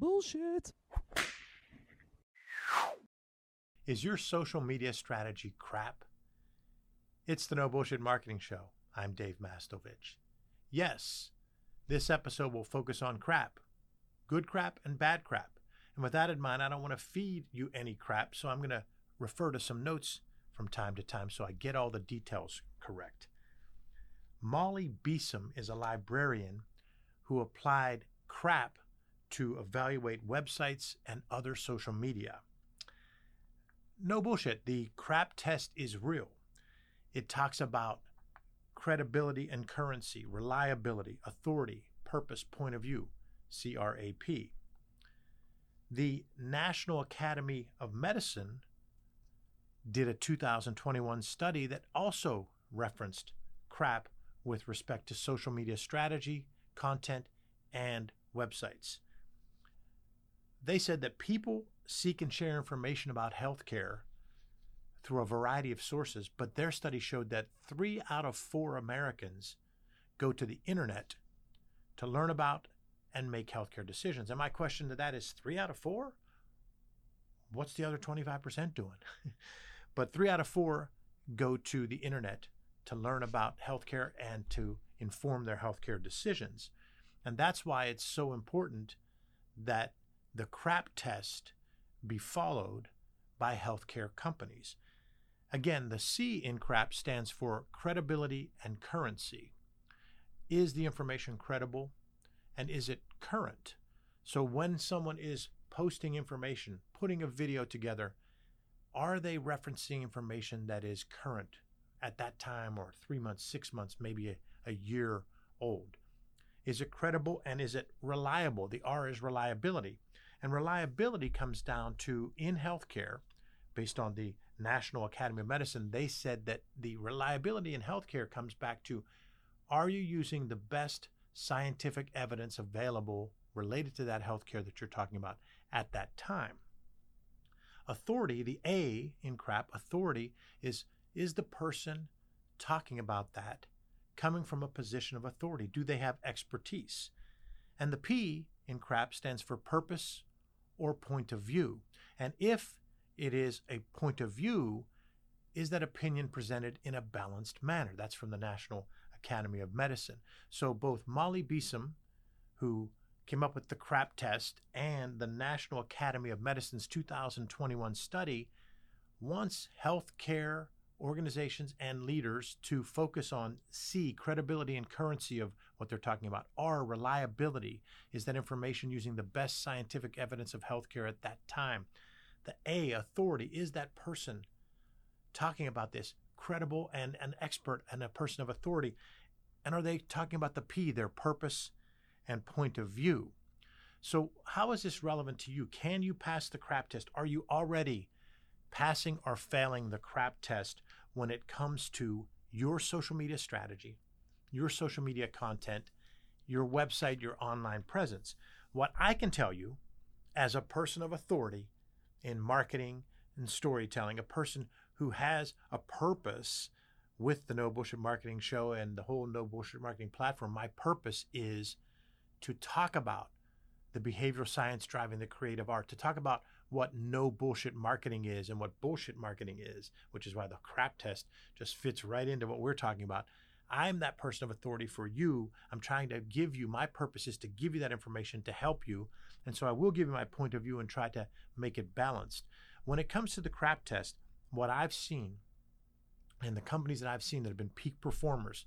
Bullshit. Is your social media strategy crap? It's the No Bullshit Marketing Show. I'm Dave Mastovich. Yes, this episode will focus on crap good crap and bad crap. And with that in mind, I don't want to feed you any crap, so I'm going to refer to some notes from time to time so I get all the details correct. Molly Beestrum is a librarian who applied crap to evaluate websites and other social media. No bullshit, the crap test is real. It talks about credibility and currency, reliability, authority, purpose, point of view, CRAP. The National Academy of Medicine did a 2021 study that also referenced crap with respect to social media strategy, content, and websites. They said that people seek and share information about healthcare through a variety of sources, but their study showed that three out of four Americans go to the internet to learn about and make healthcare decisions. And my question to that is three out of four? What's the other 25% doing? but three out of four go to the internet to learn about healthcare and to inform their healthcare decisions. And that's why it's so important that the CRAP test be followed by healthcare companies. Again, the C in CRAP stands for credibility and currency. Is the information credible and is it current? So when someone is posting information, putting a video together, are they referencing information that is current at that time or three months, six months, maybe a, a year old? Is it credible and is it reliable? The R is reliability. And reliability comes down to in healthcare, based on the National Academy of Medicine, they said that the reliability in healthcare comes back to are you using the best scientific evidence available related to that healthcare that you're talking about at that time? Authority, the A in CRAP, authority is is the person talking about that coming from a position of authority? Do they have expertise? And the P in CRAP stands for purpose or point of view. And if it is a point of view, is that opinion presented in a balanced manner? That's from the National Academy of Medicine. So both Molly Beestrum, who came up with the CRAP test, and the National Academy of Medicine's 2021 study wants healthcare organizations and leaders to focus on C, credibility and currency of what they're talking about. R, reliability, is that information using the best scientific evidence of healthcare at that time. The A, authority, is that person talking about this credible and an expert and a person of authority? And are they talking about the P, their purpose and point of view? So, how is this relevant to you? Can you pass the CRAP test? Are you already passing or failing the CRAP test when it comes to your social media strategy, your social media content, your website, your online presence? What I can tell you as a person of authority in marketing and storytelling, a person who has a purpose with the No Bullshit Marketing Show and the whole No Bullshit Marketing platform. My purpose is to talk about the behavioral science driving the creative art, to talk about what no bullshit marketing is and what bullshit marketing is, which is why the crap test just fits right into what we're talking about. I'm that person of authority for you. I'm trying to give you my purpose is to give you that information to help you. And so I will give you my point of view and try to make it balanced. When it comes to the crap test, what I've seen and the companies that I've seen that have been peak performers,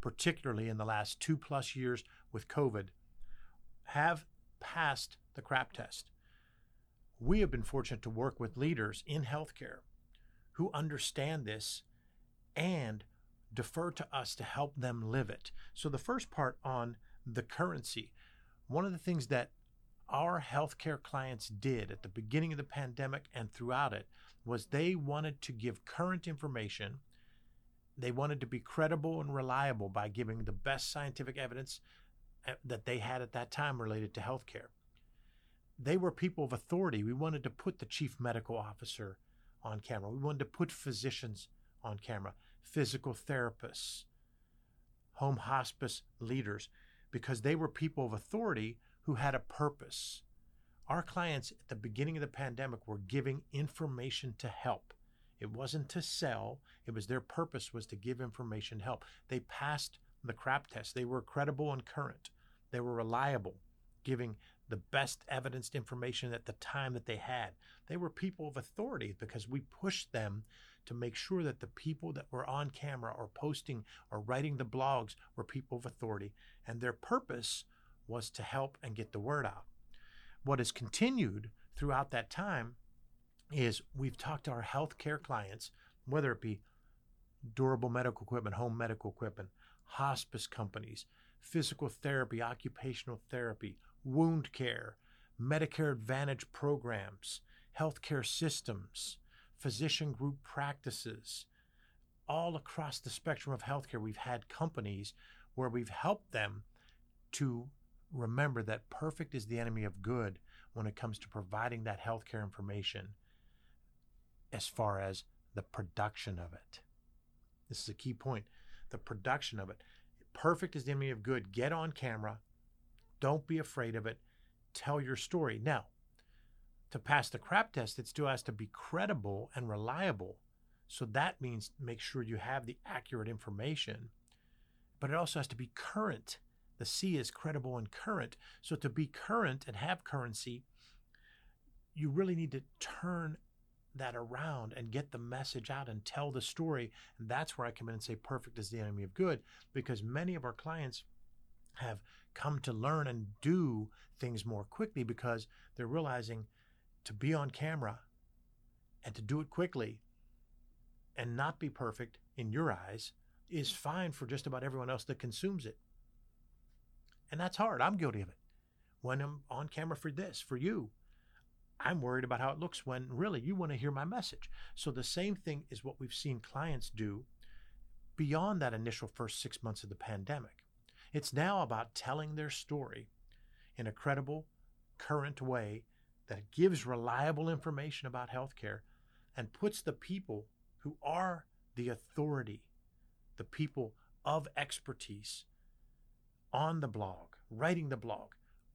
particularly in the last two plus years with COVID, have passed the crap test. We have been fortunate to work with leaders in healthcare who understand this and defer to us to help them live it. So, the first part on the currency, one of the things that our healthcare clients did at the beginning of the pandemic and throughout it was they wanted to give current information. They wanted to be credible and reliable by giving the best scientific evidence that they had at that time related to healthcare. They were people of authority. We wanted to put the chief medical officer on camera. We wanted to put physicians on camera physical therapists, home hospice leaders, because they were people of authority who had a purpose. Our clients at the beginning of the pandemic were giving information to help. It wasn't to sell. It was their purpose was to give information help. They passed the crap test. They were credible and current. They were reliable, giving the best evidenced information at the time that they had. They were people of authority because we pushed them to make sure that the people that were on camera or posting or writing the blogs were people of authority. And their purpose was to help and get the word out. What has continued throughout that time is we've talked to our healthcare clients, whether it be durable medical equipment, home medical equipment, hospice companies, physical therapy, occupational therapy, wound care, Medicare Advantage programs, healthcare systems, physician group practices. All across the spectrum of healthcare, we've had companies where we've helped them to remember that perfect is the enemy of good when it comes to providing that healthcare information as far as the production of it. This is a key point the production of it. Perfect is the enemy of good. Get on camera. Don't be afraid of it. Tell your story. Now, to pass the crap test, it still has to be credible and reliable. So that means make sure you have the accurate information, but it also has to be current. The C is credible and current. So to be current and have currency, you really need to turn that around and get the message out and tell the story. And that's where I come in and say perfect is the enemy of good because many of our clients have come to learn and do things more quickly because they're realizing to be on camera and to do it quickly and not be perfect in your eyes is fine for just about everyone else that consumes it. And that's hard. I'm guilty of it. When I'm on camera for this, for you, I'm worried about how it looks when really you want to hear my message. So the same thing is what we've seen clients do beyond that initial first six months of the pandemic. It's now about telling their story in a credible, current way that gives reliable information about healthcare and puts the people who are the authority, the people of expertise, on the blog, writing the blog,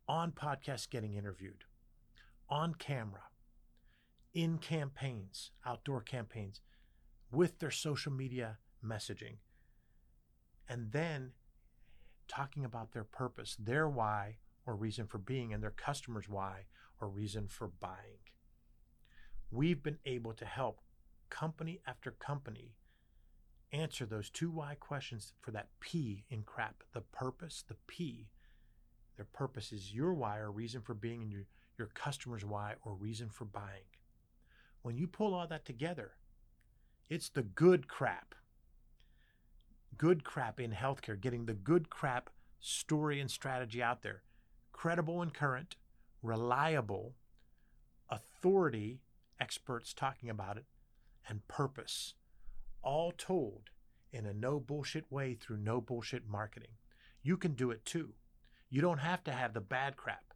on podcasts, getting interviewed on camera, in campaigns, outdoor campaigns, with their social media messaging, and then talking about their purpose, their why or reason for being, and their customers' why or reason for buying. We've been able to help company after company answer those two why questions for that P in crap the purpose, the P. Their purpose is your why or reason for being, and your your customer's why or reason for buying. When you pull all that together, it's the good crap. Good crap in healthcare, getting the good crap story and strategy out there. Credible and current, reliable, authority, experts talking about it, and purpose. All told in a no bullshit way through no bullshit marketing. You can do it too. You don't have to have the bad crap.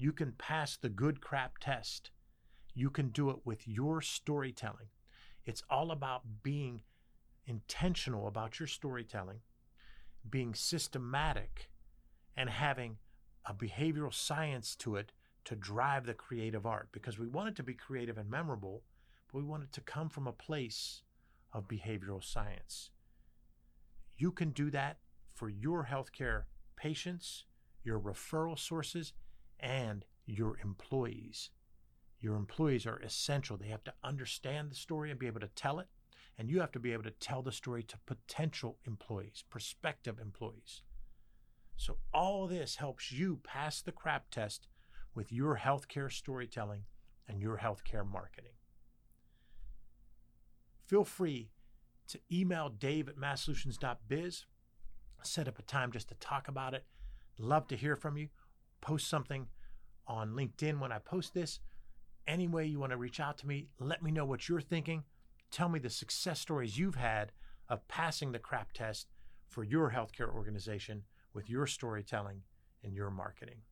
You can pass the good crap test. You can do it with your storytelling. It's all about being intentional about your storytelling, being systematic, and having a behavioral science to it to drive the creative art because we want it to be creative and memorable, but we want it to come from a place of behavioral science. You can do that for your healthcare patients, your referral sources, and your employees. Your employees are essential. They have to understand the story and be able to tell it. And you have to be able to tell the story to potential employees, prospective employees. So, all this helps you pass the crap test with your healthcare storytelling and your healthcare marketing. Feel free to email dave at masssolutions.biz, set up a time just to talk about it. Love to hear from you post something on LinkedIn when I post this. Any way you want to reach out to me, let me know what you're thinking. Tell me the success stories you've had of passing the crap test for your healthcare organization with your storytelling and your marketing.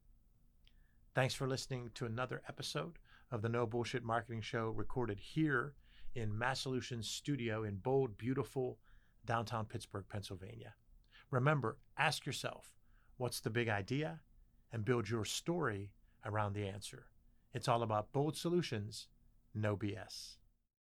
Thanks for listening to another episode of the No Bullshit Marketing Show recorded here in Mass Solutions studio in bold, beautiful downtown Pittsburgh, Pennsylvania. Remember, ask yourself, what's the big idea? And build your story around the answer. It's all about bold solutions, no BS.